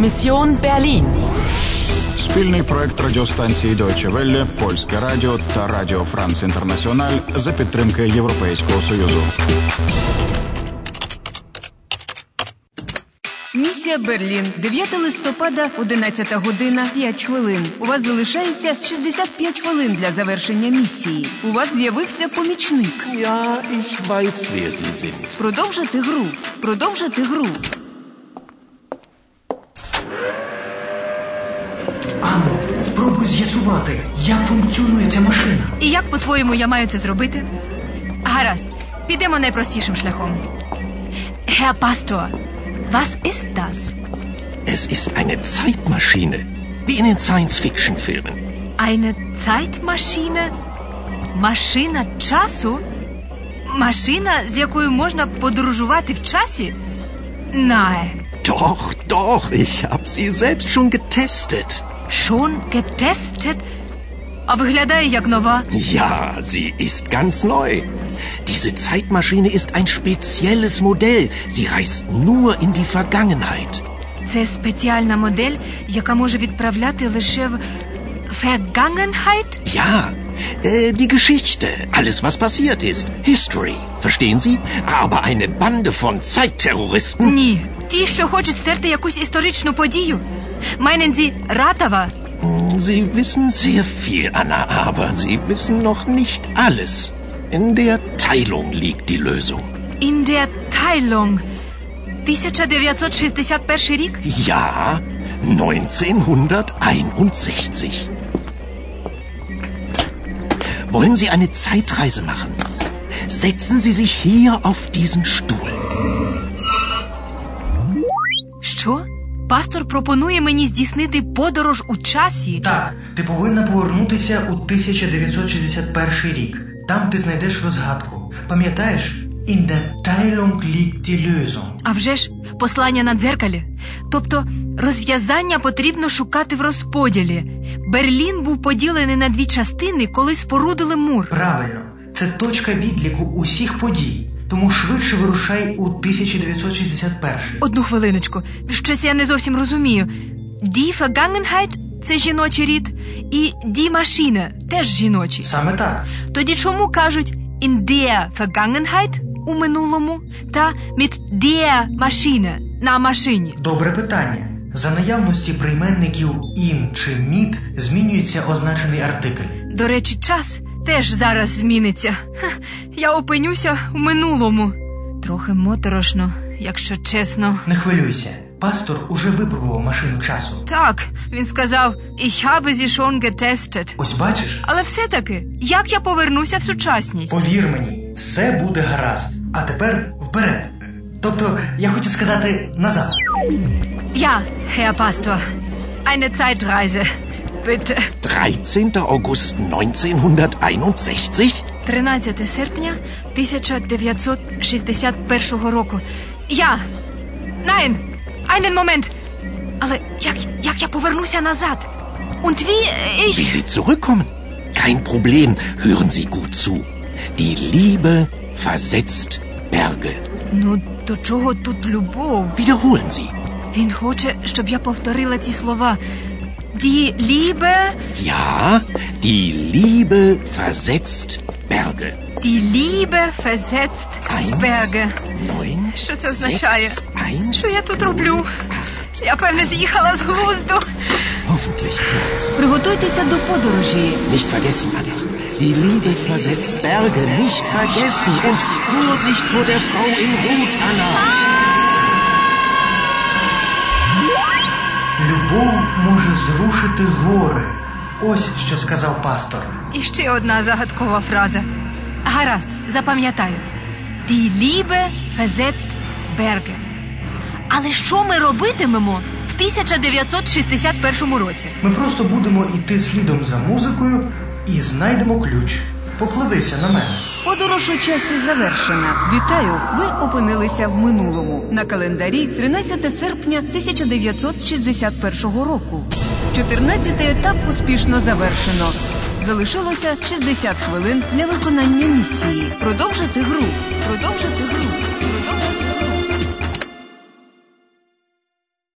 Mission Berlin. Спільний проект радіостанції Deutsche Welle, Польське Радіо та Радіо Франц Інтернаціональ за підтримки Європейського Союзу. Місія Берлін. 9 листопада, 11 година, 5 хвилин. У вас залишається 65 хвилин для завершення місії. У вас з'явився помічник. Ja, ich weiß, wer Sie sind. Продовжити гру. Продовжити гру. Спробуй з'ясувати, як функціонує ця машина. І як, по-твоєму, я маю це зробити? Гаразд, підемо найпростішим шляхом. Herr Pastor, was ist das? Es ist eine Zeitmaschine, wie in den Science-Fiction-Filmen. Eine Zeitmaschine? Машина часу? Машина, з якою можна подорожувати в часі? Nein. Doch, doch, ich habe sie selbst schon getestet. Schon getestet? А виглядає як нова. Ja, sie ist ganz neu. Diese Zeitmaschine ist ein spezielles Modell. Sie reist nur in die Vergangenheit. Це спеціальна модель, яка може відправляти лише в Vergangenheit? Ja, äh, die Geschichte, alles was passiert ist. History, verstehen Sie? Aber eine Bande von Zeitterroristen. Ні. Ті, що хочуть стерти якусь історичну подію. Meinen Sie Ratava? Sie wissen sehr viel, Anna, aber Sie wissen noch nicht alles. In der Teilung liegt die Lösung. In der Teilung? 1961? Ja, 1961. Wollen Sie eine Zeitreise machen? Setzen Sie sich hier auf diesen Stuhl. Пастор пропонує мені здійснити подорож у часі. Так, ти повинна повернутися у 1961 рік. Там ти знайдеш розгадку. Пам'ятаєш? In der Teilung liegt die Lösung. А вже ж послання на дзеркалі. Тобто розв'язання потрібно шукати в розподілі. Берлін був поділений на дві частини, коли спорудили мур. Правильно, це точка відліку усіх подій. Тому швидше вирушай у 1961. Одну хвилиночку. Щось я не зовсім розумію. Die Vergangenheit – це жіночий рід, і die Maschine – теж жіночий. Саме так. Тоді чому кажуть in der Vergangenheit у минулому та mit der Maschine на машині? Добре питання. За наявності прийменників ін чи мід змінюється означений артикль. До речі, час теж зараз зміниться. Ха, Я опинюся в минулому. Трохи моторошно, якщо чесно. Не хвилюйся. Пастор уже випробував машину часу. Так, він сказав, ich habe sie schon getestet. Ось бачиш, Але все-таки, як я повернуся в сучасність? повір мені, все буде гаразд. А тепер вперед. Тобто, я хочу сказати назад. Ja, Herr Pastor. Eine Zeitreise. Bitte. 13. August 1961? 13 серпня 1961 року. Я. Nein. Einen Moment. Але як, як я повернуся назад? Und wie Wie ich... Sie zurückkommen? Kein Problem, hören Sie gut zu. Die Liebe versetzt Berge. Ну, до чого тут любов? Wiederholen Sie. Він хоче, щоб я повторила ці слова. Die Liebe, Ja, die Liebe versetzt Berge. die Liebe versetzt Eins, Berge. neun, Що це означає? sechs, eins, Що я тут роблю? Я, певне, з'їхала з глузду. Hoffentlich klappt's. Приготуйтеся до подорожі. Nicht vergessen, Anna. Die Liebe versetzt Berge. Nicht vergessen. Und Vorsicht vor der Frau in Rot, Anna. Любов може зрушити гори. Ось що сказав пастор. І ще одна загадкова фраза. Гаразд, запам'ятаю. Die Liebe versetzt Berge. Але що ми робитимемо в 1961 році? Ми просто будемо йти слідом за музикою і знайдемо ключ. Покладися на мене. Подорож у часі завершена. Вітаю! Ви опинилися в минулому. На календарі 13 серпня 1961 року. 14-й етап успішно завершено. Залишилося 60 хвилин для виконання місії. Продовжити гру. Продовжити гру. Продовжити гру.